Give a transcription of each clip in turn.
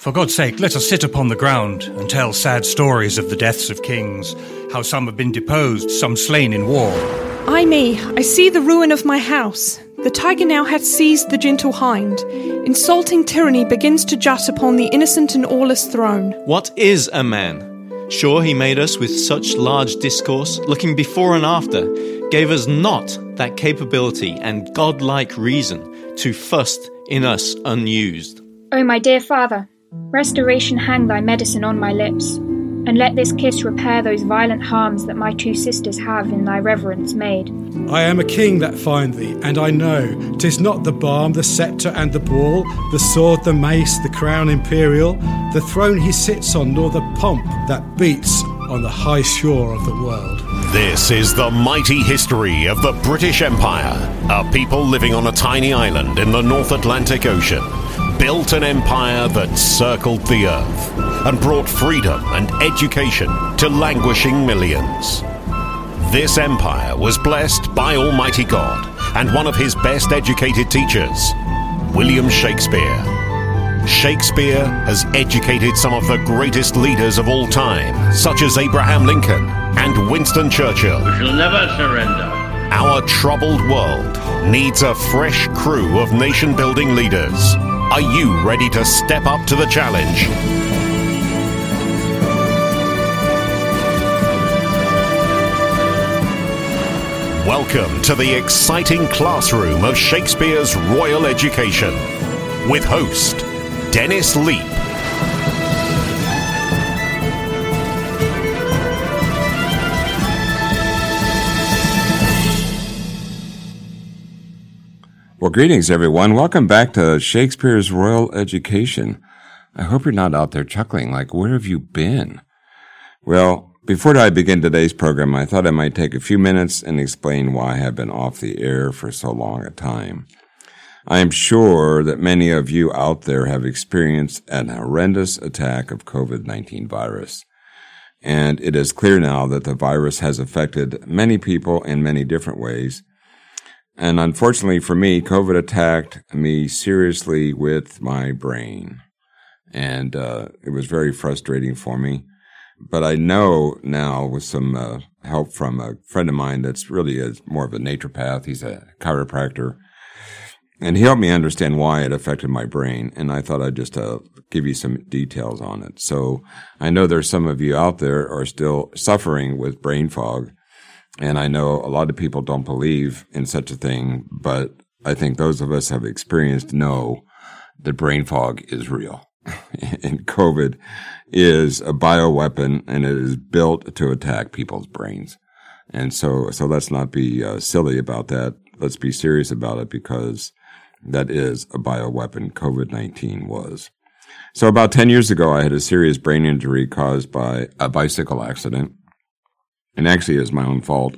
For God's sake, let us sit upon the ground and tell sad stories of the deaths of kings, how some have been deposed, some slain in war. Ay me, I see the ruin of my house. The tiger now hath seized the gentle hind. Insulting tyranny begins to jut upon the innocent and aweless throne. What is a man? Sure, he made us with such large discourse, looking before and after, gave us not that capability and godlike reason to fuss in us unused. O my dear father, Restoration hang thy medicine on my lips, and let this kiss repair those violent harms that my two sisters have in thy reverence made. I am a king that find thee, and I know 'tis not the balm, the sceptre, and the ball, the sword, the mace, the crown imperial, the throne he sits on, nor the pomp that beats on the high shore of the world. This is the mighty history of the British Empire, a people living on a tiny island in the North Atlantic Ocean built an empire that circled the earth and brought freedom and education to languishing millions. This empire was blessed by Almighty God and one of his best educated teachers, William Shakespeare. Shakespeare has educated some of the greatest leaders of all time, such as Abraham Lincoln and Winston Churchill. We shall never surrender. Our troubled world needs a fresh crew of nation building leaders. Are you ready to step up to the challenge? Welcome to the exciting classroom of Shakespeare's Royal Education with host Dennis Leap. Well, greetings, everyone. Welcome back to Shakespeare's Royal Education. I hope you're not out there chuckling like, where have you been? Well, before I begin today's program, I thought I might take a few minutes and explain why I have been off the air for so long a time. I am sure that many of you out there have experienced an horrendous attack of COVID-19 virus. And it is clear now that the virus has affected many people in many different ways and unfortunately for me, COVID attacked me seriously with my brain. And uh, it was very frustrating for me. But I know now with some uh, help from a friend of mine that's really a, more of a naturopath, he's a chiropractor. And he helped me understand why it affected my brain. And I thought I'd just uh, give you some details on it. So I know there's some of you out there are still suffering with brain fog. And I know a lot of people don't believe in such a thing, but I think those of us have experienced know that brain fog is real. and COVID is a bioweapon and it is built to attack people's brains. And so, so let's not be uh, silly about that. Let's be serious about it because that is a bioweapon. COVID-19 was. So about 10 years ago, I had a serious brain injury caused by a bicycle accident and actually it was my own fault.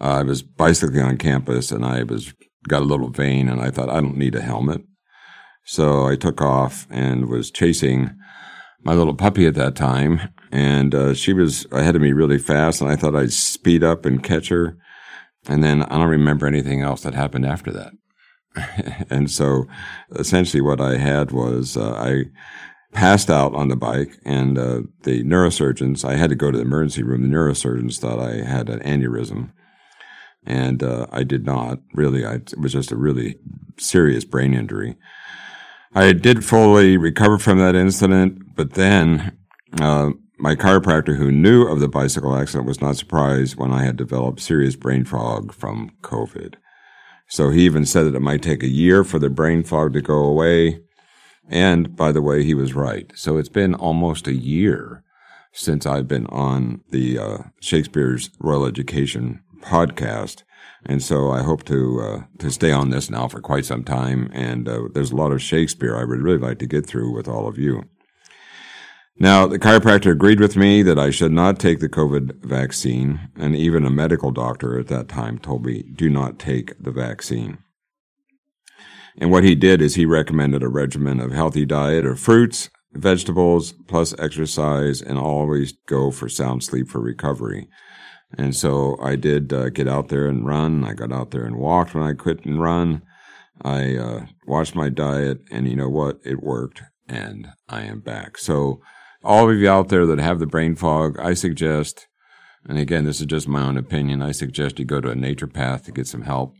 Uh, I was bicycling on campus and I was got a little vain and I thought I don't need a helmet. So I took off and was chasing my little puppy at that time. And uh, she was ahead of me really fast and I thought I'd speed up and catch her. And then I don't remember anything else that happened after that. and so essentially what I had was uh, I passed out on the bike, and uh, the neurosurgeons, I had to go to the emergency room. The neurosurgeons thought I had an aneurysm, and uh, I did not. Really, I, it was just a really serious brain injury. I did fully recover from that incident, but then uh, my chiropractor, who knew of the bicycle accident, was not surprised when I had developed serious brain fog from COVID. So he even said that it might take a year for the brain fog to go away. And by the way, he was right. So it's been almost a year since I've been on the uh, Shakespeare's Royal Education podcast. And so I hope to uh, to stay on this now for quite some time. And uh, there's a lot of Shakespeare I would really like to get through with all of you. Now, the chiropractor agreed with me that I should not take the COVID vaccine, and even a medical doctor at that time told me, do not take the vaccine. And what he did is he recommended a regimen of healthy diet of fruits, vegetables, plus exercise, and always go for sound sleep for recovery. And so I did uh, get out there and run. I got out there and walked when I couldn't run. I uh, watched my diet, and you know what? It worked. and I am back. So, all of you out there that have the brain fog, I suggest, and again, this is just my own opinion, I suggest you go to a naturopath to get some help,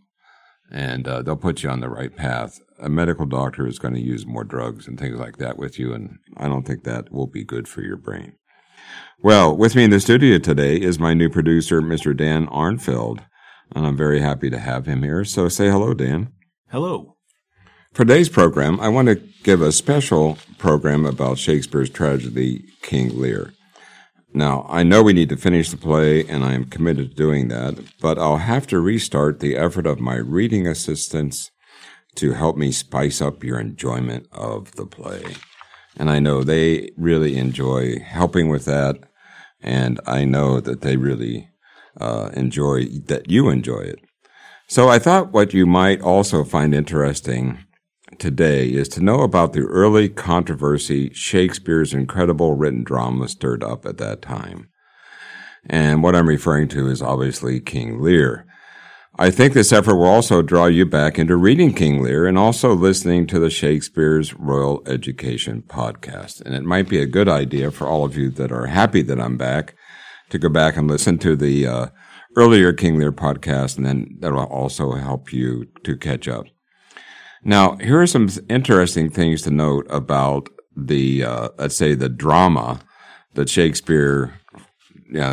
and uh, they'll put you on the right path. A medical doctor is going to use more drugs and things like that with you, and I don't think that will be good for your brain. Well, with me in the studio today is my new producer, Mr. Dan Arnfeld, and I'm very happy to have him here. So say hello, Dan. Hello. For today's program, I want to give a special program about Shakespeare's tragedy, King Lear. Now, I know we need to finish the play, and I am committed to doing that, but I'll have to restart the effort of my reading assistants to help me spice up your enjoyment of the play. And I know they really enjoy helping with that, and I know that they really uh, enjoy that you enjoy it. So I thought what you might also find interesting today is to know about the early controversy Shakespeare's incredible written drama stirred up at that time. And what I'm referring to is obviously King Lear. I think this effort will also draw you back into reading King Lear and also listening to the Shakespeare's Royal Education podcast. And it might be a good idea for all of you that are happy that I'm back to go back and listen to the uh, earlier King Lear podcast, and then that will also help you to catch up. Now, here are some interesting things to note about the, uh, let's say, the drama that Shakespeare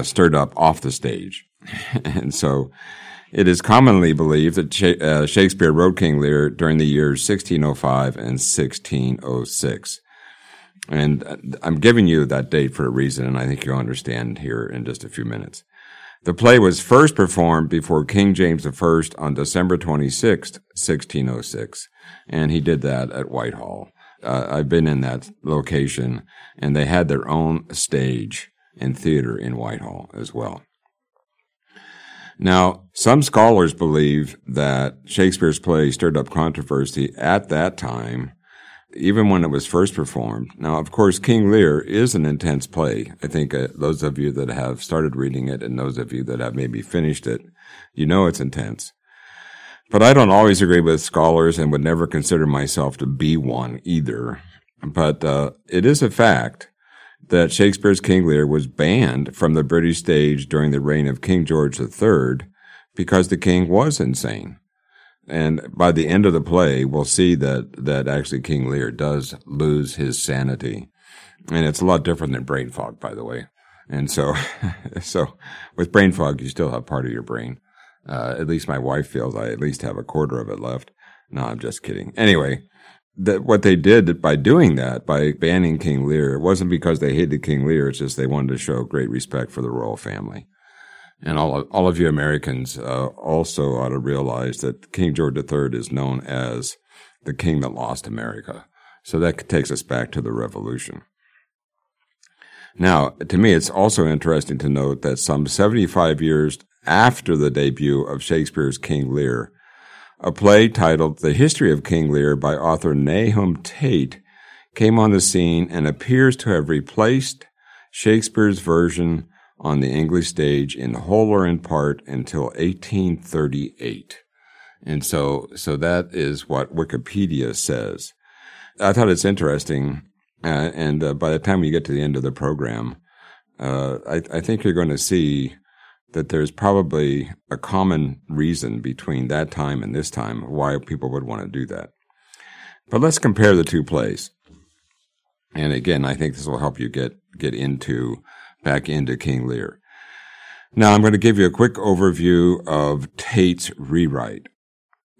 stirred up off the stage. and so it is commonly believed that uh, Shakespeare wrote King Lear during the years 1605 and 1606. And uh, I'm giving you that date for a reason, and I think you'll understand here in just a few minutes. The play was first performed before King James I on December 26, 1606 and he did that at Whitehall. Uh, I've been in that location, and they had their own stage and theater in Whitehall as well. Now, some scholars believe that Shakespeare's play stirred up controversy at that time, even when it was first performed. Now, of course, King Lear is an intense play. I think uh, those of you that have started reading it and those of you that have maybe finished it, you know it's intense. But I don't always agree with scholars and would never consider myself to be one either. But uh, it is a fact that Shakespeare's King Lear was banned from the British stage during the reign of King George III because the king was insane. And by the end of the play, we'll see that, that actually King Lear does lose his sanity. And it's a lot different than brain fog, by the way. And so, so with brain fog, you still have part of your brain. Uh, at least my wife feels I at least have a quarter of it left. No, I'm just kidding. Anyway, that what they did by doing that, by banning King Lear, it wasn't because they hated King Lear. It's just they wanted to show great respect for the royal family. And all of, all of you Americans uh, also ought to realize that King George III is known as the king that lost America. So that takes us back to the Revolution. Now, to me, it's also interesting to note that some 75 years after the debut of Shakespeare's King Lear, a play titled The History of King Lear by author Nahum Tate came on the scene and appears to have replaced Shakespeare's version on the English stage in whole or in part until 1838. And so, so that is what Wikipedia says. I thought it's interesting. Uh, and uh, by the time we get to the end of the program, uh, I, I, think you're going to see that there's probably a common reason between that time and this time why people would want to do that. But let's compare the two plays. And again, I think this will help you get, get into, back into King Lear. Now I'm going to give you a quick overview of Tate's rewrite.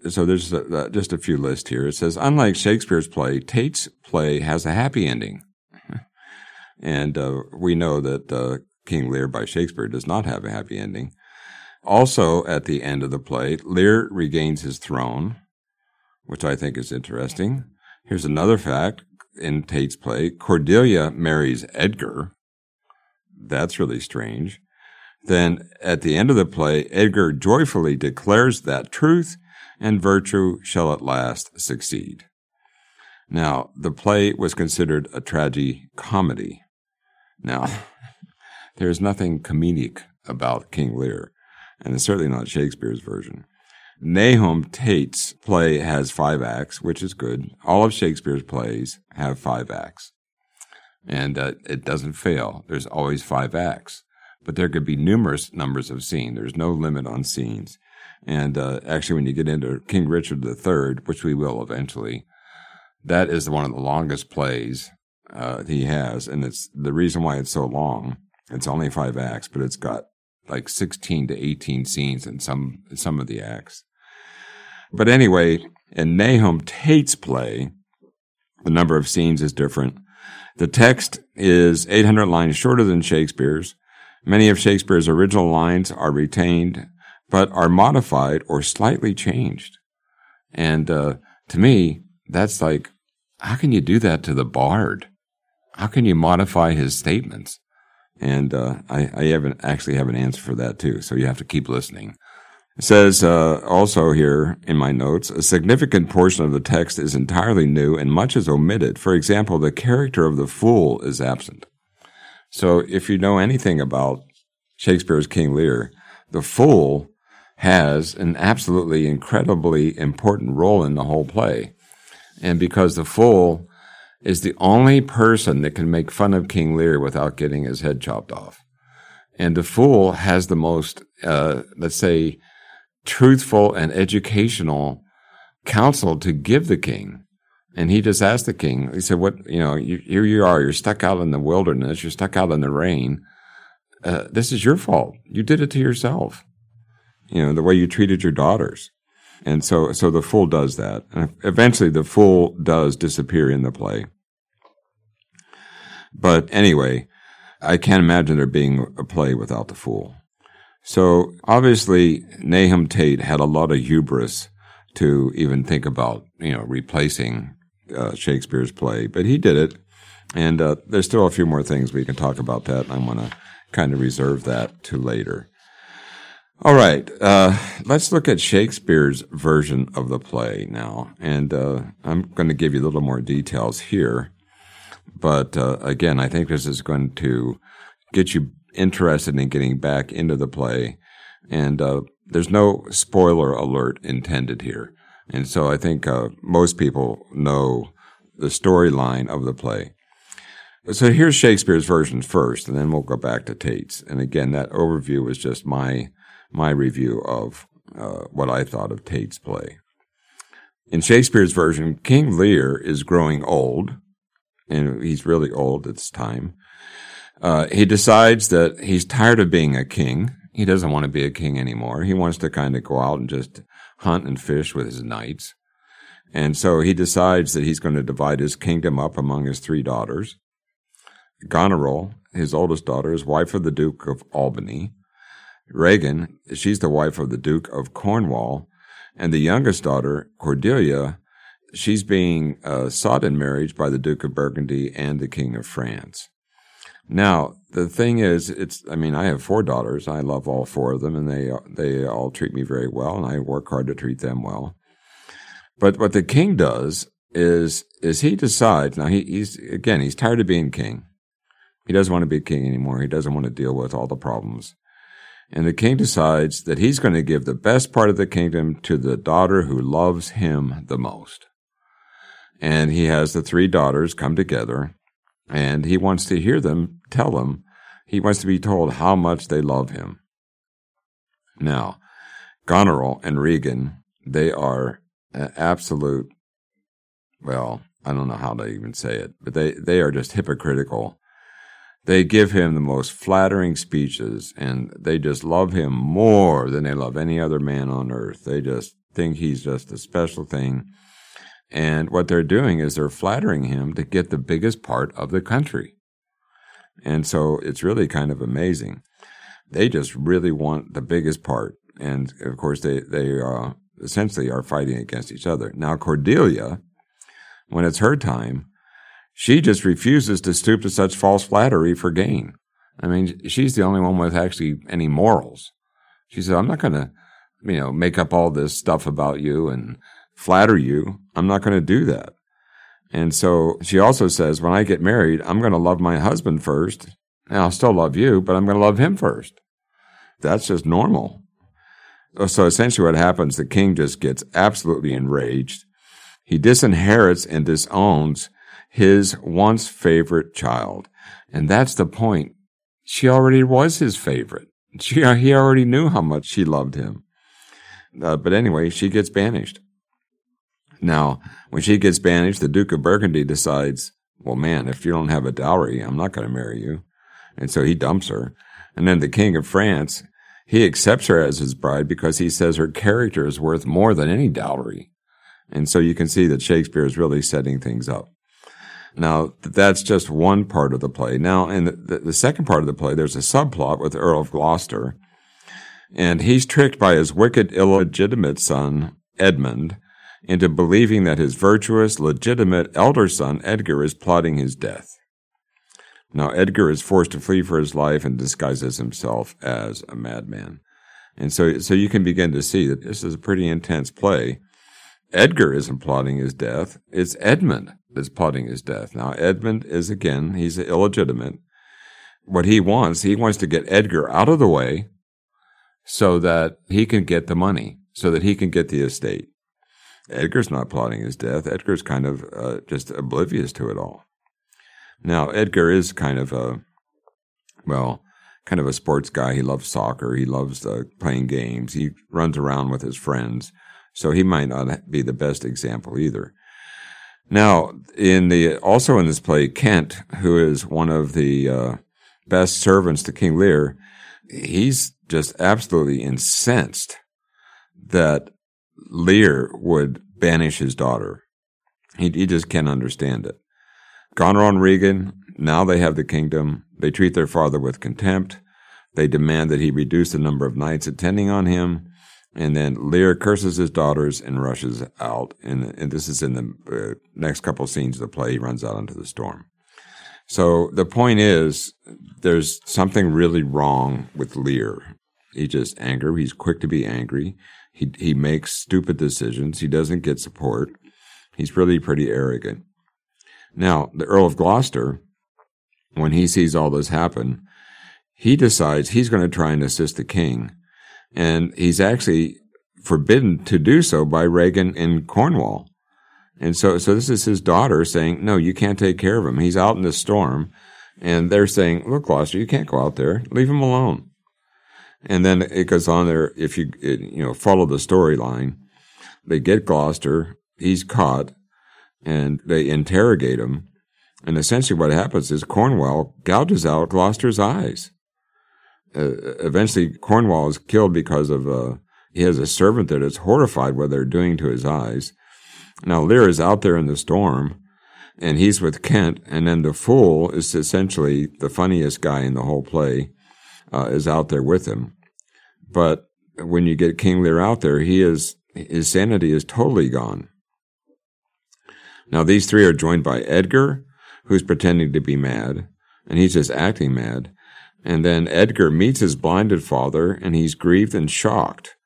So there's a, just a few lists here. It says, unlike Shakespeare's play, Tate's play has a happy ending. and uh, we know that uh, King Lear by Shakespeare does not have a happy ending. Also, at the end of the play, Lear regains his throne, which I think is interesting. Here's another fact in Tate's play Cordelia marries Edgar. That's really strange. Then, at the end of the play, Edgar joyfully declares that truth and virtue shall at last succeed. Now, the play was considered a tragi comedy. Now, there is nothing comedic about King Lear, and it's certainly not Shakespeare's version. Nahum Tate's play has five acts, which is good. All of Shakespeare's plays have five acts. And uh, it doesn't fail. There's always five acts. But there could be numerous numbers of scenes. There's no limit on scenes. And uh, actually, when you get into King Richard III, which we will eventually, that is one of the longest plays uh, he has. And it's the reason why it's so long. It's only five acts, but it's got like 16 to 18 scenes in some, some of the acts. But anyway, in Nahum Tate's play, the number of scenes is different. The text is 800 lines shorter than Shakespeare's. Many of Shakespeare's original lines are retained, but are modified or slightly changed. And uh, to me, that's like, how can you do that to the bard? How can you modify his statements? And uh, I, I haven't actually have an answer for that too. So you have to keep listening. It says uh, also here in my notes, a significant portion of the text is entirely new and much is omitted. For example, the character of the fool is absent. So if you know anything about Shakespeare's King Lear, the fool has an absolutely incredibly important role in the whole play. And because the fool is the only person that can make fun of King Lear without getting his head chopped off. And the fool has the most, uh, let's say, truthful and educational counsel to give the king. And he just asked the king, he said, what, you know, you, here you are, you're stuck out in the wilderness, you're stuck out in the rain. Uh, this is your fault. You did it to yourself. You know, the way you treated your daughters. And so, so the fool does that. And eventually the fool does disappear in the play. But anyway, I can't imagine there being a play without the fool. So obviously, Nahum Tate had a lot of hubris to even think about, you know, replacing uh, Shakespeare's play, but he did it. And uh, there's still a few more things we can talk about that. I'm going to kind of reserve that to later. All right, uh, let's look at Shakespeare's version of the play now. And uh, I'm going to give you a little more details here. But uh, again, I think this is going to get you interested in getting back into the play. And uh, there's no spoiler alert intended here. And so I think uh, most people know the storyline of the play. So here's Shakespeare's version first, and then we'll go back to Tate's. And again, that overview is just my my review of uh, what I thought of Tate's play. In Shakespeare's version, King Lear is growing old, and he's really old at this time. Uh, he decides that he's tired of being a king. He doesn't want to be a king anymore. He wants to kind of go out and just hunt and fish with his knights. And so he decides that he's going to divide his kingdom up among his three daughters. Goneril, his oldest daughter, is wife of the Duke of Albany. Regan, she's the wife of the Duke of Cornwall. And the youngest daughter, Cordelia, she's being uh, sought in marriage by the Duke of Burgundy and the King of France. Now, the thing is, it's, I mean, I have four daughters. I love all four of them and they, they all treat me very well and I work hard to treat them well. But what the king does is, is he decides, now he, he's, again, he's tired of being king. He doesn't want to be king anymore. He doesn't want to deal with all the problems. And the king decides that he's going to give the best part of the kingdom to the daughter who loves him the most. And he has the three daughters come together and he wants to hear them tell them, he wants to be told how much they love him. Now, Goneril and Regan, they are absolute, well, I don't know how to even say it, but they, they are just hypocritical. They give him the most flattering speeches and they just love him more than they love any other man on earth. They just think he's just a special thing. And what they're doing is they're flattering him to get the biggest part of the country. And so it's really kind of amazing. They just really want the biggest part. And of course, they, they, uh, essentially are fighting against each other. Now, Cordelia, when it's her time, she just refuses to stoop to such false flattery for gain. I mean, she's the only one with actually any morals. She said, I'm not going to, you know, make up all this stuff about you and flatter you. I'm not going to do that. And so she also says, when I get married, I'm going to love my husband first. And I'll still love you, but I'm going to love him first. That's just normal. So essentially, what happens, the king just gets absolutely enraged. He disinherits and disowns his once favorite child. And that's the point. She already was his favorite. She, he already knew how much she loved him. Uh, but anyway, she gets banished. Now, when she gets banished, the Duke of Burgundy decides, well, man, if you don't have a dowry, I'm not going to marry you. And so he dumps her. And then the King of France, he accepts her as his bride because he says her character is worth more than any dowry. And so you can see that Shakespeare is really setting things up. Now, that's just one part of the play. Now, in the, the, second part of the play, there's a subplot with Earl of Gloucester, and he's tricked by his wicked, illegitimate son, Edmund, into believing that his virtuous, legitimate elder son, Edgar, is plotting his death. Now, Edgar is forced to flee for his life and disguises himself as a madman. And so, so you can begin to see that this is a pretty intense play. Edgar isn't plotting his death. It's Edmund that's plotting his death. Now, Edmund is again, he's illegitimate. What he wants, he wants to get Edgar out of the way so that he can get the money, so that he can get the estate. Edgar's not plotting his death. Edgar's kind of uh, just oblivious to it all. Now, Edgar is kind of a, well, kind of a sports guy. He loves soccer. He loves uh, playing games. He runs around with his friends. So he might not be the best example either. Now, in the, also in this play, Kent, who is one of the uh, best servants to King Lear, he's just absolutely incensed that Lear would banish his daughter. He, he just can't understand it. Goneril and Regan, now they have the kingdom. They treat their father with contempt. They demand that he reduce the number of knights attending on him. And then Lear curses his daughters and rushes out. And, and this is in the uh, next couple scenes of the play. He runs out into the storm. So the point is, there's something really wrong with Lear. He's just angry. He's quick to be angry. He, he makes stupid decisions. He doesn't get support. He's really pretty arrogant. Now, the Earl of Gloucester, when he sees all this happen, he decides he's going to try and assist the king. And he's actually forbidden to do so by Regan in Cornwall. And so, so this is his daughter saying, no, you can't take care of him. He's out in the storm. And they're saying, look, Gloucester, you can't go out there. Leave him alone. And then it goes on there. If you, you know, follow the storyline, they get Gloucester. He's caught and they interrogate him. And essentially what happens is Cornwall gouges out Gloucester's eyes. Uh, eventually Cornwall is killed because of, uh, he has a servant that is horrified what they're doing to his eyes. Now Lear is out there in the storm and he's with Kent. And then the fool is essentially the funniest guy in the whole play uh, is out there with him. But when you get King Lear out there, he is his sanity is totally gone. Now these three are joined by Edgar, who's pretending to be mad, and he's just acting mad. And then Edgar meets his blinded father, and he's grieved and shocked.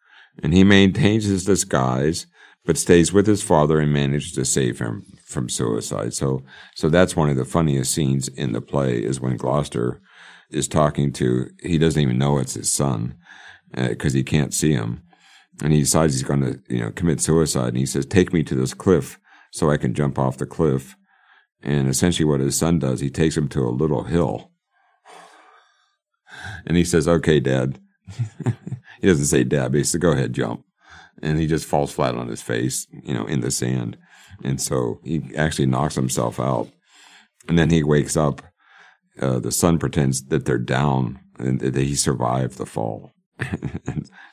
And he maintains his disguise, but stays with his father and manages to save him from suicide. So, so that's one of the funniest scenes in the play is when Gloucester is talking to, he doesn't even know it's his son because uh, he can't see him. And he decides he's going to, you know, commit suicide. And he says, take me to this cliff so I can jump off the cliff. And essentially what his son does, he takes him to a little hill. And he says, okay, dad. he doesn't say dad, but he says, go ahead, jump. And he just falls flat on his face, you know, in the sand. And so he actually knocks himself out. And then he wakes up. Uh, the son pretends that they're down and that he survived the fall.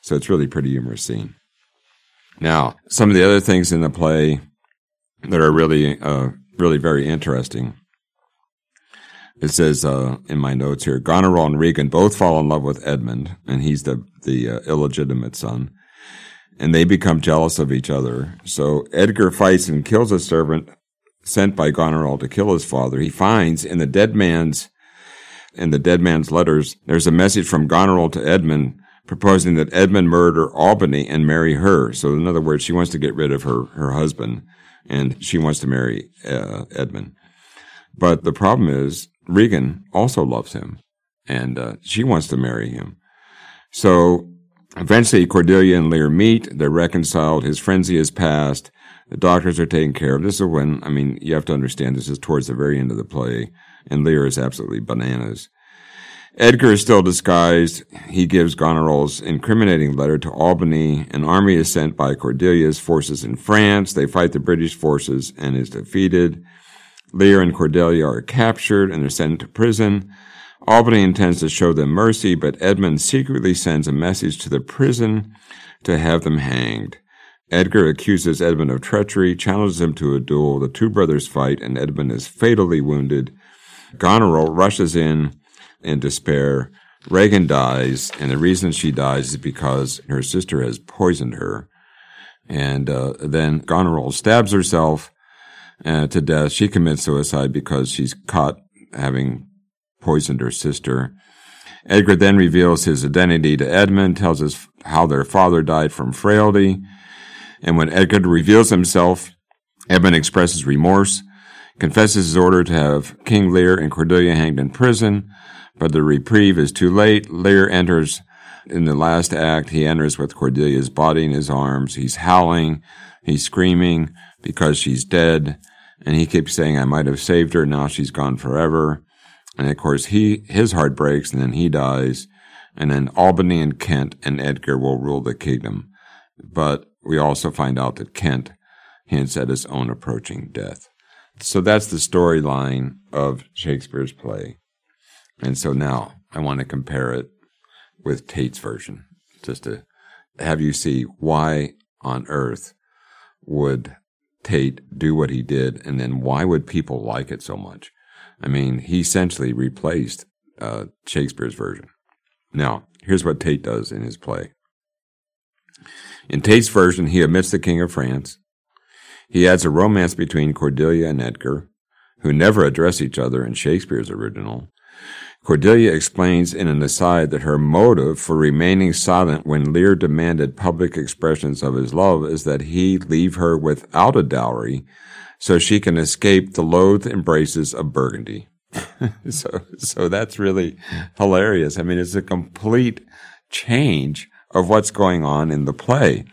so it's really pretty humorous scene. Now, some of the other things in the play that are really, uh, really very interesting. It says uh, in my notes here, Goneril and Regan both fall in love with Edmund, and he's the the uh, illegitimate son, and they become jealous of each other. So Edgar fights and kills a servant sent by Goneril to kill his father. He finds in the dead man's in the dead man's letters, there's a message from Goneril to Edmund proposing that Edmund murder Albany and marry her. So in other words, she wants to get rid of her her husband and she wants to marry uh, Edmund. But the problem is Regan also loves him, and uh, she wants to marry him. So Eventually, Cordelia and Lear meet. They're reconciled. His frenzy is past. The doctors are taken care of. This is when, I mean, you have to understand this is towards the very end of the play, and Lear is absolutely bananas. Edgar is still disguised. He gives Goneril's incriminating letter to Albany. An army is sent by Cordelia's forces in France. They fight the British forces and is defeated. Lear and Cordelia are captured and are sent to prison. Albany intends to show them mercy, but Edmund secretly sends a message to the prison to have them hanged. Edgar accuses Edmund of treachery, challenges him to a duel. The two brothers fight, and Edmund is fatally wounded. Goneril rushes in in despair. Regan dies, and the reason she dies is because her sister has poisoned her. And uh, then Goneril stabs herself uh, to death. She commits suicide because she's caught having poisoned her sister. Edgar then reveals his identity to Edmund, tells us how their father died from frailty. And when Edgar reveals himself, Edmund expresses remorse, confesses his order to have King Lear and Cordelia hanged in prison, but the reprieve is too late. Lear enters in the last act. He enters with Cordelia's body in his arms. He's howling. He's screaming because she's dead. And he keeps saying, I might have saved her. Now she's gone forever. And of course, he, his heart breaks and then he dies. And then Albany and Kent and Edgar will rule the kingdom. But we also find out that Kent hints at his own approaching death. So that's the storyline of Shakespeare's play. And so now I want to compare it with Tate's version, just to have you see why on earth would Tate do what he did, and then why would people like it so much? I mean, he essentially replaced uh, Shakespeare's version. Now, here's what Tate does in his play. In Tate's version, he omits the King of France. He adds a romance between Cordelia and Edgar, who never address each other in Shakespeare's original. Cordelia explains in an aside that her motive for remaining silent when Lear demanded public expressions of his love is that he leave her without a dowry so she can escape the loathed embraces of Burgundy. so, so that's really hilarious. I mean, it's a complete change of what's going on in the play.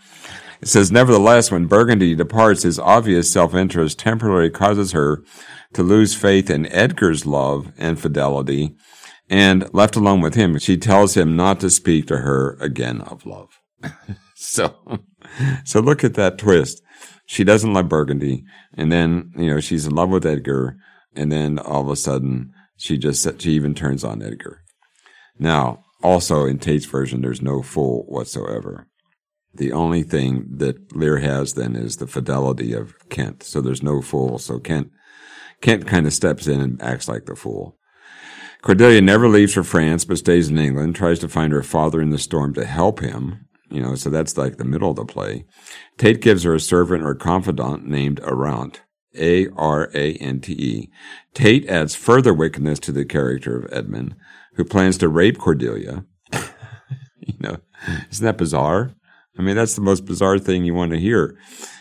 It says, nevertheless, when Burgundy departs, his obvious self-interest temporarily causes her to lose faith in Edgar's love and fidelity, and left alone with him, she tells him not to speak to her again of love. so, so look at that twist. She doesn't love Burgundy, and then you know she's in love with Edgar, and then all of a sudden she just she even turns on Edgar. Now, also in Tate's version, there's no fool whatsoever. The only thing that Lear has then is the fidelity of Kent. So there's no fool. So Kent, Kent kind of steps in and acts like the fool. Cordelia never leaves for France, but stays in England, tries to find her father in the storm to help him. You know, so that's like the middle of the play. Tate gives her a servant or confidant named Arante. A R A N T E. Tate adds further wickedness to the character of Edmund, who plans to rape Cordelia. you know, isn't that bizarre? I mean, that's the most bizarre thing you want to hear.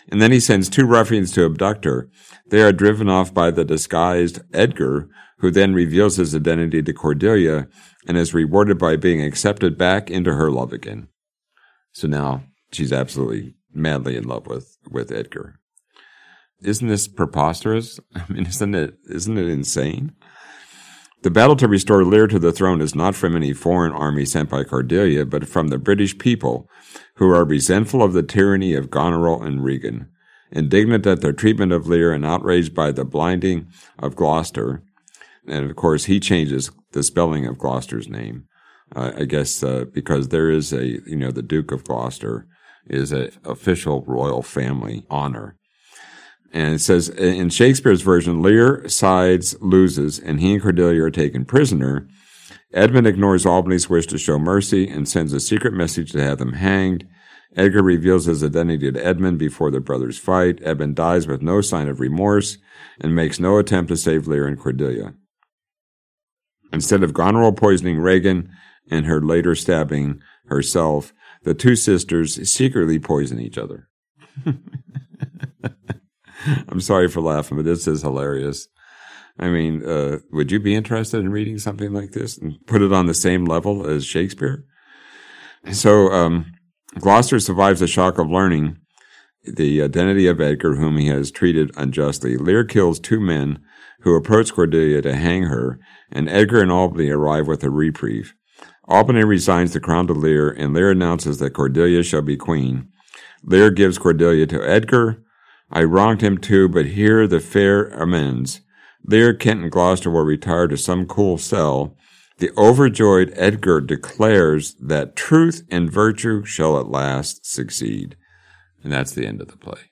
And then he sends two ruffians to abduct her. They are driven off by the disguised Edgar, who then reveals his identity to Cordelia and is rewarded by being accepted back into her love again. So now she's absolutely madly in love with, with Edgar. Isn't this preposterous? I mean, isn't it, isn't it insane? The battle to restore Lear to the throne is not from any foreign army sent by Cordelia, but from the British people, who are resentful of the tyranny of Goneril and Regan. Indignant at their treatment of Lear and outraged by the blinding of Gloucester, and of course he changes the spelling of Gloucester's name, uh, I guess uh, because there is a you know the Duke of Gloucester is an official royal family honor, and it says in Shakespeare's version, Lear sides, loses, and he and Cordelia are taken prisoner. Edmund ignores Albany's wish to show mercy and sends a secret message to have them hanged. Edgar reveals his identity to Edmund before the brothers fight. Edmund dies with no sign of remorse and makes no attempt to save Lear and Cordelia. Instead of Goneril poisoning Regan and her later stabbing herself, the two sisters secretly poison each other. I'm sorry for laughing, but this is hilarious. I mean, uh, would you be interested in reading something like this and put it on the same level as Shakespeare? So um, Gloucester survives the shock of learning the identity of Edgar, whom he has treated unjustly. Lear kills two men who approach Cordelia to hang her, and Edgar and Albany arrive with a reprieve. Albany resigns the crown to Lear, and Lear announces that Cordelia shall be queen. Lear gives Cordelia to Edgar. I wronged him too, but here the fair amends. Lear, Kent, and Gloucester will retire to some cool cell. The overjoyed Edgar declares that truth and virtue shall at last succeed. And that's the end of the play.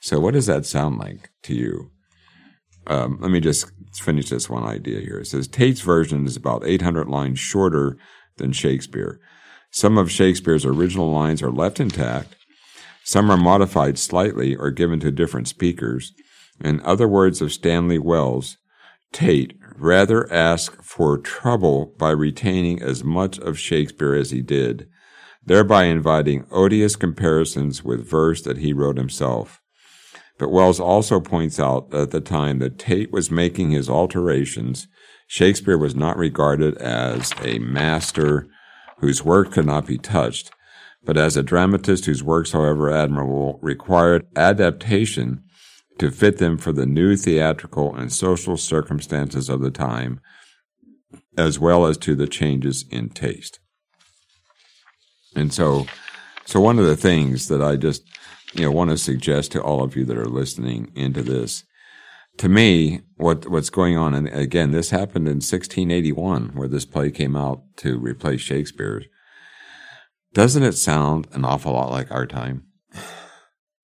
So, what does that sound like to you? Um, let me just finish this one idea here. It says Tate's version is about 800 lines shorter than Shakespeare. Some of Shakespeare's original lines are left intact. Some are modified slightly or given to different speakers. In other words of Stanley Wells, Tate rather asked for trouble by retaining as much of Shakespeare as he did, thereby inviting odious comparisons with verse that he wrote himself. But Wells also points out at the time that Tate was making his alterations, Shakespeare was not regarded as a master whose work could not be touched, but as a dramatist whose works, however admirable, required adaptation to fit them for the new theatrical and social circumstances of the time, as well as to the changes in taste. And so, so one of the things that I just you know, want to suggest to all of you that are listening into this. To me, what what's going on, and again, this happened in 1681, where this play came out to replace Shakespeare's. Doesn't it sound an awful lot like our time?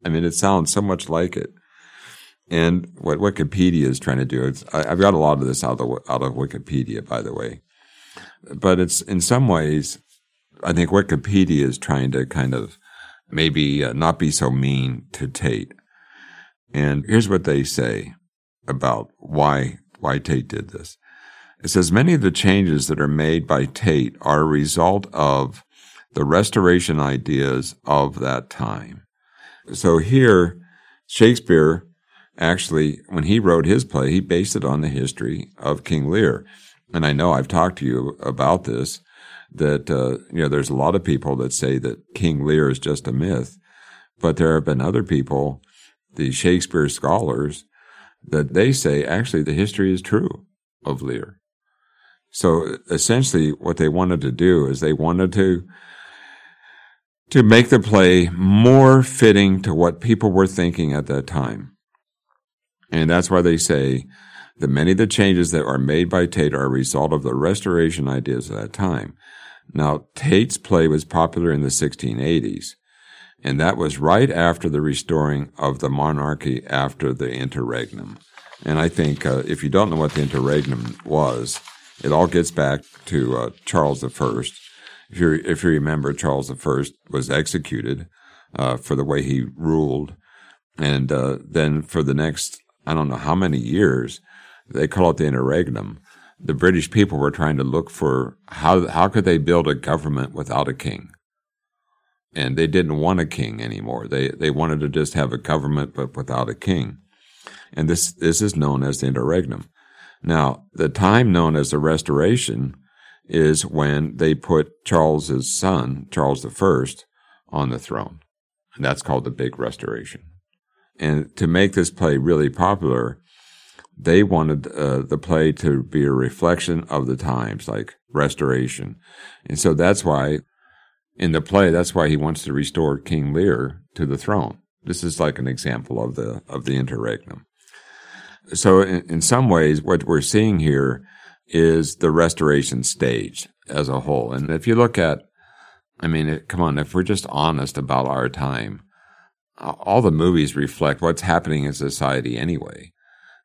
I mean, it sounds so much like it. And what Wikipedia is trying to do, is, I, have got a lot of this out of out of Wikipedia, by the way, but it's in some ways, I think Wikipedia is trying to kind of maybe uh, not be so mean to Tate. And here's what they say about why why Tate did this. It says many of the changes that are made by Tate are a result of the restoration ideas of that time. So here, Shakespeare actually, when he wrote his play, he based it on the history of King Lear. And I know I've talked to you about this that uh, you know there's a lot of people that say that King Lear is just a myth, but there have been other people, the Shakespeare scholars, that they say actually the history is true of Lear. So essentially, what they wanted to do is they wanted to to make the play more fitting to what people were thinking at that time. And that's why they say that many of the changes that are made by Tate are a result of the restoration ideas of that time. Now, Tate's play was popular in the 1680s, and that was right after the restoring of the monarchy after the interregnum. And I think uh, if you don't know what the interregnum was, it all gets back to uh, Charles I. If you if you remember, Charles I was executed uh, for the way he ruled, and uh, then for the next I don't know how many years, they call it the interregnum the British people were trying to look for how how could they build a government without a king. And they didn't want a king anymore. They they wanted to just have a government but without a king. And this this is known as the interregnum. Now, the time known as the restoration is when they put Charles's son, Charles I, on the throne. And that's called the big restoration. And to make this play really popular, they wanted uh, the play to be a reflection of the times, like restoration. And so that's why in the play, that's why he wants to restore King Lear to the throne. This is like an example of the, of the interregnum. So in, in some ways, what we're seeing here is the restoration stage as a whole. And if you look at, I mean, it, come on, if we're just honest about our time, uh, all the movies reflect what's happening in society anyway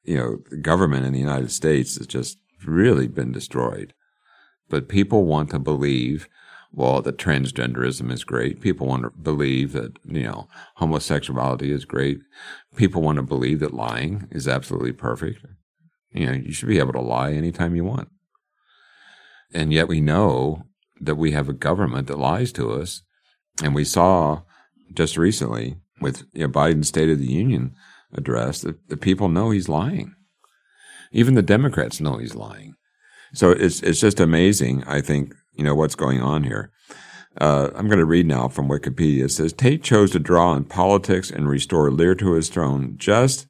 you know, the government in the United States has just really been destroyed. But people want to believe, well, that transgenderism is great. People want to believe that, you know, homosexuality is great. People want to believe that lying is absolutely perfect. You know, you should be able to lie anytime you want. And yet we know that we have a government that lies to us. And we saw just recently with you know, Biden's State of the Union address, the, the people know he's lying. Even the Democrats know he's lying. So it's it's just amazing. I think you know what's going on here. Uh, I'm going to read now from Wikipedia. It says Tate chose to draw on politics and restore Lear to his throne just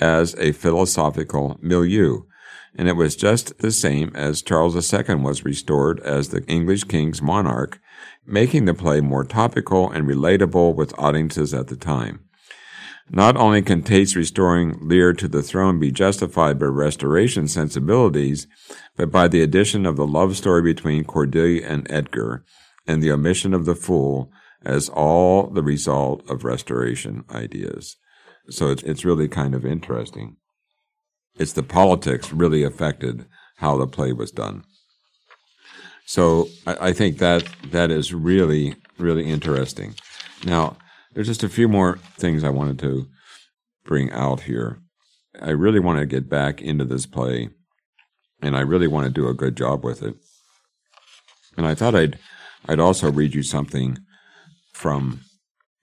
as a philosophical milieu. And it was just the same as Charles II was restored as the English king's monarch, making the play more topical and relatable with audiences at the time. Not only can Tate's restoring Lear to the throne be justified by restoration sensibilities, but by the addition of the love story between Cordelia and Edgar, and the omission of the fool as all the result of restoration ideas. So it's, it's really kind of interesting. It's the politics really affected how the play was done. So I, I think that that is really, really interesting. Now, there's just a few more things I wanted to bring out here. I really want to get back into this play, and I really want to do a good job with it. And I thought I'd I'd also read you something from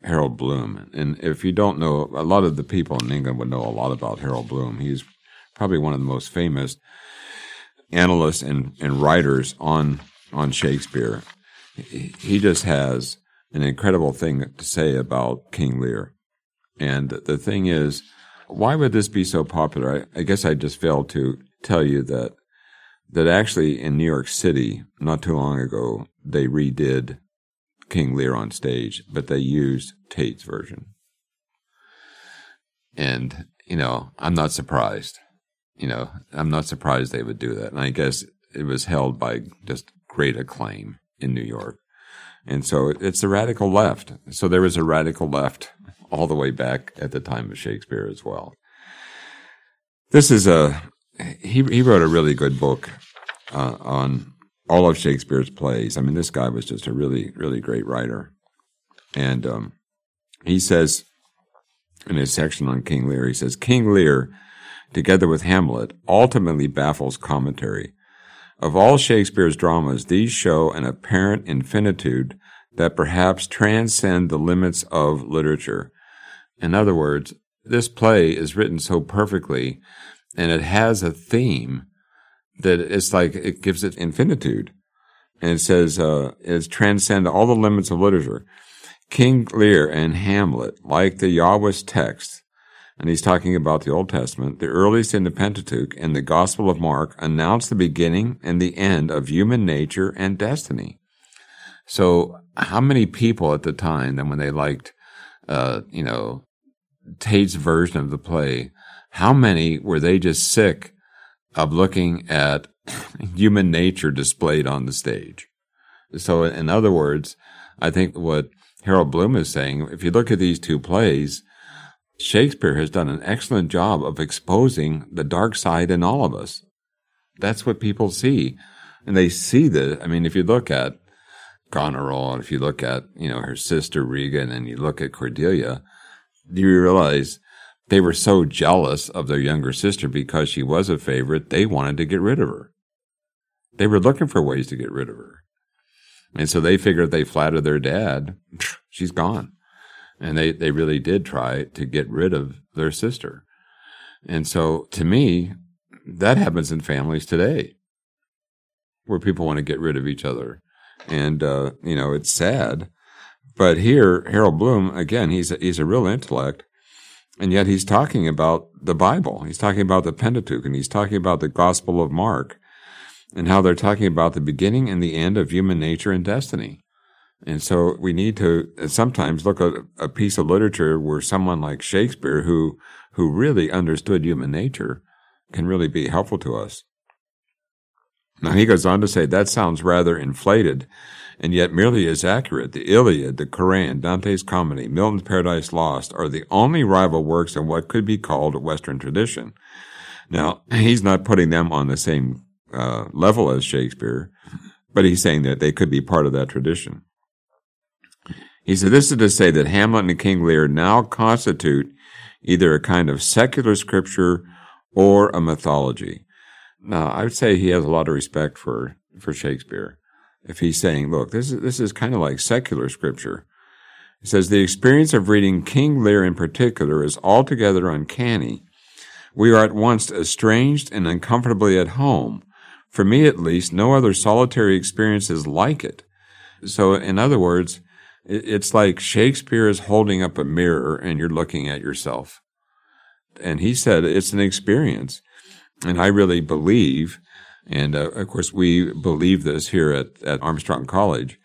Harold Bloom. And if you don't know, a lot of the people in England would know a lot about Harold Bloom. He's probably one of the most famous analysts and, and writers on on Shakespeare. He just has an incredible thing to say about King Lear. And the thing is, why would this be so popular? I, I guess I just failed to tell you that that actually in New York City, not too long ago, they redid King Lear on stage, but they used Tate's version. And, you know, I'm not surprised. You know, I'm not surprised they would do that. And I guess it was held by just great acclaim in New York. And so it's the radical left. So there was a radical left all the way back at the time of Shakespeare as well. This is a, he, he wrote a really good book uh, on all of Shakespeare's plays. I mean, this guy was just a really, really great writer. And um, he says in his section on King Lear, he says, King Lear, together with Hamlet, ultimately baffles commentary. Of all Shakespeare's dramas, these show an apparent infinitude that perhaps transcend the limits of literature. In other words, this play is written so perfectly and it has a theme that it's like it gives it infinitude. And it says, uh, it's transcend all the limits of literature. King Lear and Hamlet, like the Yahwist text, and he's talking about the Old Testament, the earliest in the Pentateuch and the Gospel of Mark announce the beginning and the end of human nature and destiny. So, how many people at the time, then when they liked, uh, you know, Tate's version of the play, how many were they just sick of looking at human nature displayed on the stage? So, in other words, I think what Harold Bloom is saying, if you look at these two plays, Shakespeare has done an excellent job of exposing the dark side in all of us. That's what people see. And they see that. I mean, if you look at Goneril, and if you look at, you know, her sister Regan and you look at Cordelia, do you realize they were so jealous of their younger sister because she was a favorite, they wanted to get rid of her. They were looking for ways to get rid of her. And so they figured they flattered their dad, she's gone and they, they really did try to get rid of their sister. And so to me, that happens in families today where people want to get rid of each other. And, uh, you know, it's sad. But here, Harold Bloom, again, he's a, he's a real intellect. And yet he's talking about the Bible. He's talking about the Pentateuch and he's talking about the Gospel of Mark and how they're talking about the beginning and the end of human nature and destiny. And so we need to uh, sometimes look at a piece of literature where someone like Shakespeare, who, who really understood human nature, can really be helpful to us. Now he goes on to say that sounds rather inflated and yet merely as accurate. The Iliad, the Quran, Dante's Comedy, Milton's Paradise Lost are the only rival works in what could be called Western tradition. Now, he's not putting them on the same uh, level as Shakespeare, but he's saying that they could be part of that tradition. He said, This is to say that Hamlet and King Lear now constitute either a kind of secular scripture or a mythology. Now, I would say he has a lot of respect for, for Shakespeare. If he's saying, look, this is, this is kind of like secular scripture. He says, the experience of reading King Lear in particular is altogether uncanny. We are at once estranged and uncomfortably at home. For me, at least, no other solitary experience is like it. So, in other words, it's like Shakespeare is holding up a mirror and you're looking at yourself. And he said it's an experience. And I really believe, and uh, of course we believe this here at, at Armstrong College,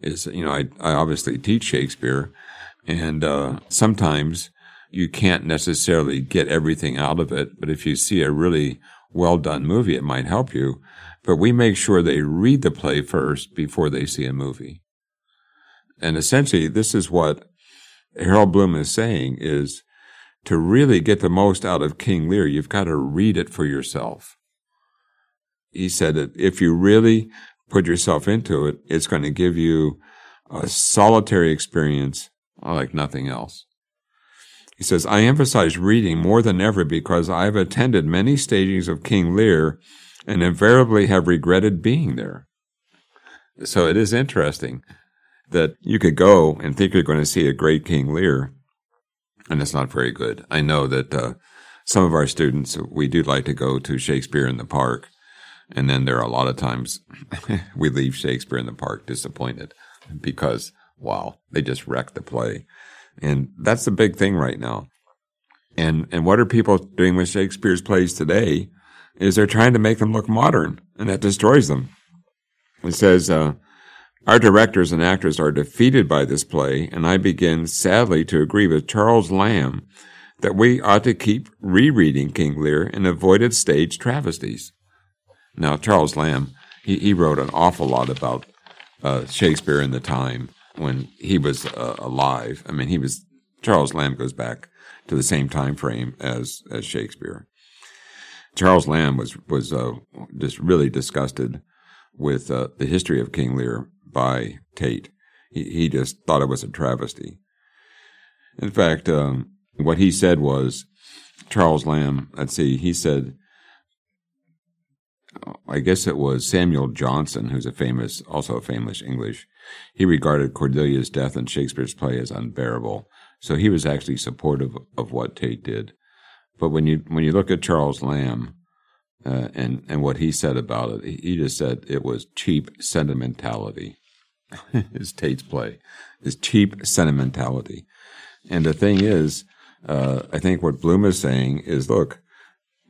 is, you know, I, I obviously teach Shakespeare and uh, sometimes you can't necessarily get everything out of it, but if you see a really well done movie, it might help you. But we make sure they read the play first before they see a movie. And essentially, this is what Harold Bloom is saying is to really get the most out of King Lear, you've got to read it for yourself. He said that if you really put yourself into it, it's going to give you a solitary experience like nothing else. He says, I emphasize reading more than ever because I have attended many stagings of King Lear and invariably have regretted being there. So it is interesting that you could go and think you're going to see a great King Lear, and it's not very good. I know that uh, some of our students, we do like to go to Shakespeare in the Park, and then there are a lot of times we leave Shakespeare in the Park disappointed because, wow, they just wrecked the play. And that's the big thing right now. And, and what are people doing with Shakespeare's plays today is they're trying to make them look modern, and that destroys them. It says, uh, our directors and actors are defeated by this play, and I begin sadly to agree with Charles Lamb that we ought to keep rereading King Lear and avoid stage travesties. Now, Charles Lamb, he, he wrote an awful lot about uh, Shakespeare in the time when he was uh, alive. I mean, he was Charles Lamb goes back to the same time frame as as Shakespeare. Charles Lamb was was uh, just really disgusted with uh, the history of King Lear by Tate. He he just thought it was a travesty. In fact, um, what he said was Charles Lamb. Let's see. He said. I guess it was Samuel Johnson, who's a famous, also a famous English. He regarded Cordelia's death in Shakespeare's play as unbearable, so he was actually supportive of what Tate did. But when you when you look at Charles Lamb uh, and and what he said about it, he just said it was cheap sentimentality. his Tate's play is cheap sentimentality, and the thing is, uh, I think what Bloom is saying is, look,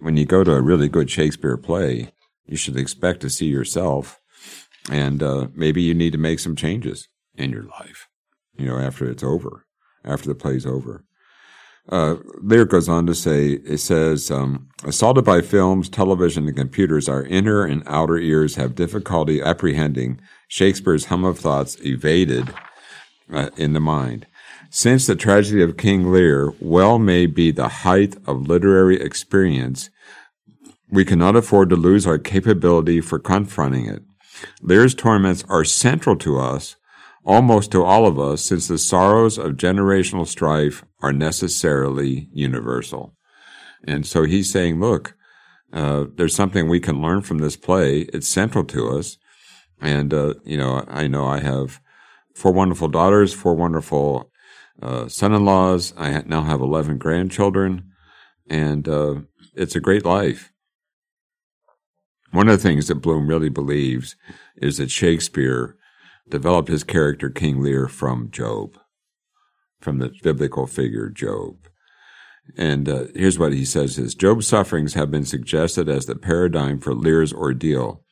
when you go to a really good Shakespeare play, you should expect to see yourself, and uh, maybe you need to make some changes in your life. You know, after it's over, after the play's over. Uh, Lear goes on to say, it says, um, assaulted by films, television, and computers, our inner and outer ears have difficulty apprehending Shakespeare's hum of thoughts evaded uh, in the mind. Since the tragedy of King Lear well may be the height of literary experience, we cannot afford to lose our capability for confronting it. Lear's torments are central to us almost to all of us, since the sorrows of generational strife are necessarily universal. And so he's saying, look, uh, there's something we can learn from this play. It's central to us. And, uh, you know, I know I have four wonderful daughters, four wonderful uh, son in laws. I now have 11 grandchildren, and uh, it's a great life. One of the things that Bloom really believes is that Shakespeare developed his character King Lear from Job, from the biblical figure Job. And uh, here's what he says is Job's sufferings have been suggested as the paradigm for Lear's ordeal.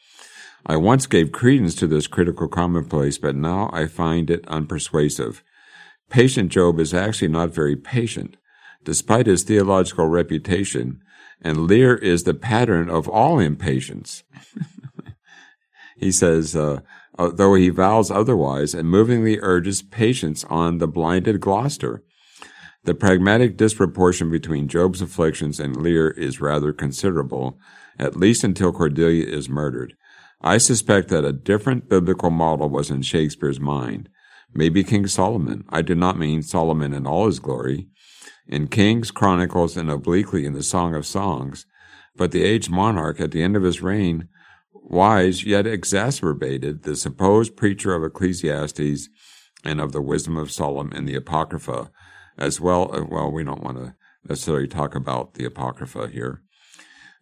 I once gave credence to this critical commonplace, but now I find it unpersuasive. Patient Job is actually not very patient, despite his theological reputation, and Lear is the pattern of all impatience. he says, uh, uh, though he vows otherwise, and movingly urges patience on the blinded Gloucester. The pragmatic disproportion between Job's afflictions and Lear is rather considerable, at least until Cordelia is murdered. I suspect that a different biblical model was in Shakespeare's mind. Maybe King Solomon. I do not mean Solomon in all his glory. In Kings, Chronicles, and obliquely in the Song of Songs. But the aged monarch at the end of his reign wise yet exacerbated the supposed preacher of Ecclesiastes and of the wisdom of Solomon in the Apocrypha, as well. Well, we don't want to necessarily talk about the Apocrypha here.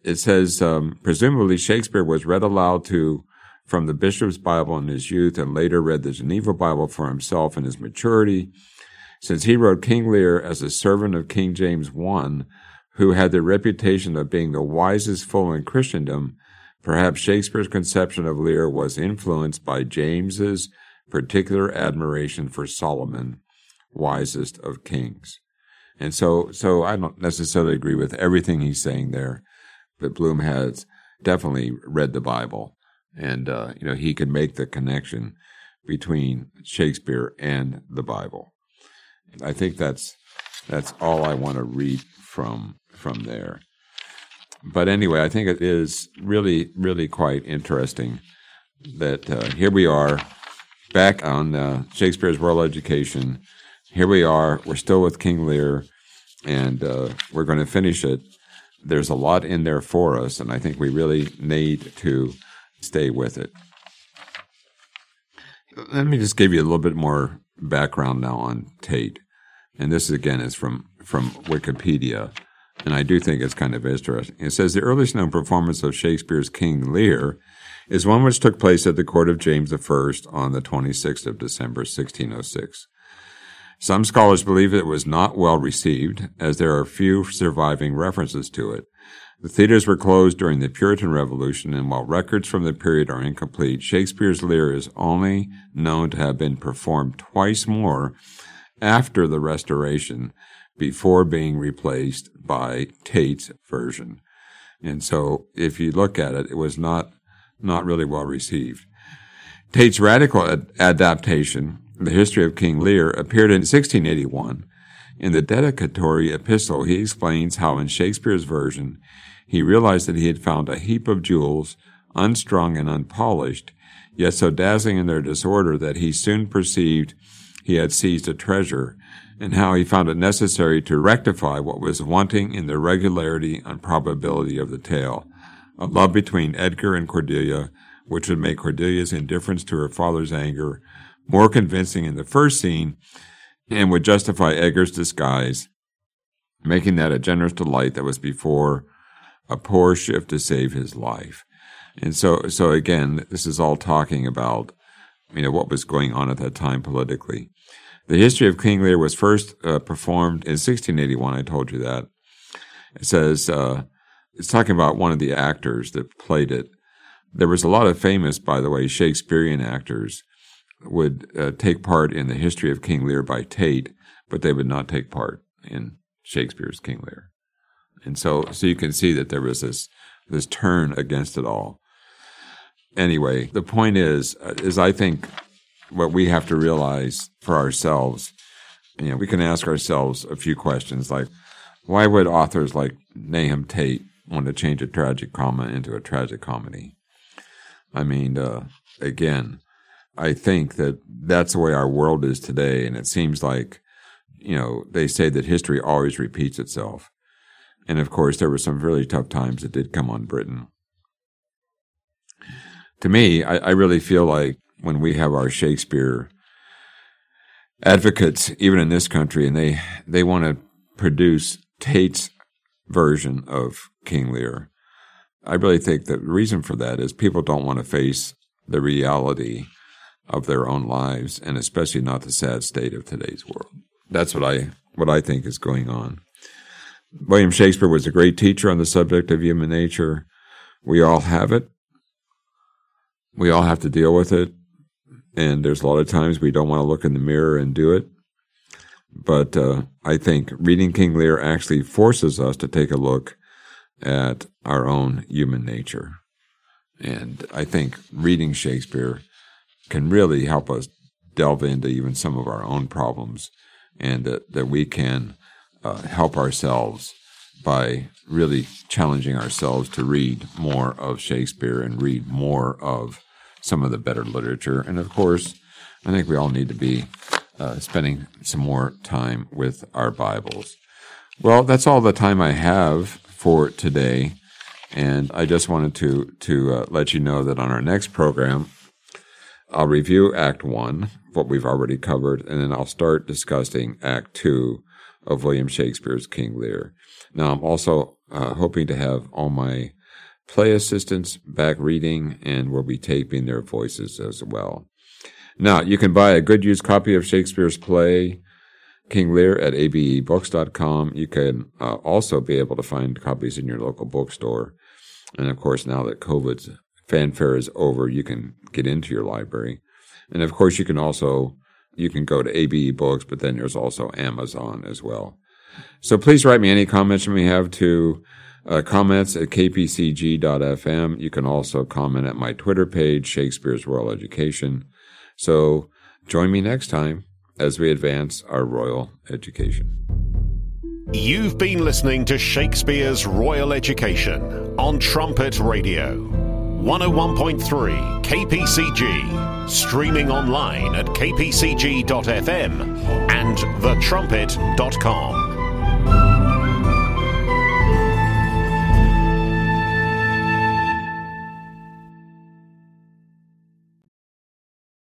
It says, um, presumably Shakespeare was read aloud to from the Bishop's Bible in his youth and later read the Geneva Bible for himself in his maturity. Since he wrote King Lear as a servant of King James I, who had the reputation of being the wisest fool in Christendom, perhaps Shakespeare's conception of Lear was influenced by James's particular admiration for Solomon, wisest of kings. And so, so I don't necessarily agree with everything he's saying there, but Bloom has definitely read the Bible, and uh, you know he could make the connection between Shakespeare and the Bible. I think that's that's all I want to read from from there. But anyway, I think it is really really quite interesting that uh, here we are back on uh, Shakespeare's Royal Education. Here we are. We're still with King Lear, and uh, we're going to finish it. There's a lot in there for us, and I think we really need to stay with it. Let me just give you a little bit more background now on Tate. And this again is from, from Wikipedia. And I do think it's kind of interesting. It says the earliest known performance of Shakespeare's King Lear is one which took place at the court of James I on the 26th of December, 1606. Some scholars believe it was not well received, as there are few surviving references to it. The theaters were closed during the Puritan Revolution, and while records from the period are incomplete, Shakespeare's Lear is only known to have been performed twice more after the Restoration before being replaced by Tate's version. And so if you look at it, it was not, not really well received. Tate's radical ad- adaptation, The History of King Lear, appeared in 1681. In the dedicatory epistle, he explains how in Shakespeare's version, he realized that he had found a heap of jewels, unstrung and unpolished, yet so dazzling in their disorder that he soon perceived he had seized a treasure, and how he found it necessary to rectify what was wanting in the regularity and probability of the tale. A love between Edgar and Cordelia, which would make Cordelia's indifference to her father's anger more convincing in the first scene, and would justify Edgar's disguise, making that a generous delight that was before a poor shift to save his life. And so, so again, this is all talking about, you know, what was going on at that time politically. The history of King Lear was first uh, performed in 1681. I told you that. It says uh, it's talking about one of the actors that played it. There was a lot of famous, by the way, Shakespearean actors would uh, take part in the history of King Lear by Tate, but they would not take part in Shakespeare's King Lear. And so, so you can see that there was this this turn against it all. Anyway, the point is, uh, is I think what we have to realize for ourselves, you know, we can ask ourselves a few questions like, why would authors like Nahum Tate want to change a tragic comma into a tragic comedy? I mean, uh, again, I think that that's the way our world is today, and it seems like, you know, they say that history always repeats itself. And of course, there were some really tough times that did come on Britain. To me, I, I really feel like when we have our Shakespeare advocates, even in this country, and they they want to produce Tate's version of King Lear. I really think that the reason for that is people don't want to face the reality of their own lives, and especially not the sad state of today's world. That's what I what I think is going on. William Shakespeare was a great teacher on the subject of human nature. We all have it. We all have to deal with it. And there's a lot of times we don't want to look in the mirror and do it. But uh, I think reading King Lear actually forces us to take a look at our own human nature. And I think reading Shakespeare can really help us delve into even some of our own problems and that, that we can uh, help ourselves by really challenging ourselves to read more of Shakespeare and read more of some of the better literature. And of course, I think we all need to be uh, spending some more time with our Bibles. Well, that's all the time I have for today. And I just wanted to, to uh, let you know that on our next program, I'll review Act 1, what we've already covered, and then I'll start discussing Act 2 of William Shakespeare's King Lear. Now, I'm also uh, hoping to have all my play assistants back reading, and we'll be taping their voices as well. Now, you can buy a good used copy of Shakespeare's play, King Lear, at abebooks.com. You can uh, also be able to find copies in your local bookstore. And of course, now that COVID's fanfare is over, you can get into your library. And of course, you can also you can go to ABE Books, but then there's also Amazon as well. So please write me any comments you may have to uh, comments at kpcg.fm. You can also comment at my Twitter page, Shakespeare's Royal Education. So join me next time as we advance our royal education. You've been listening to Shakespeare's Royal Education on Trumpet Radio. 101.3 KPCG, streaming online at kpcg.fm and thetrumpet.com.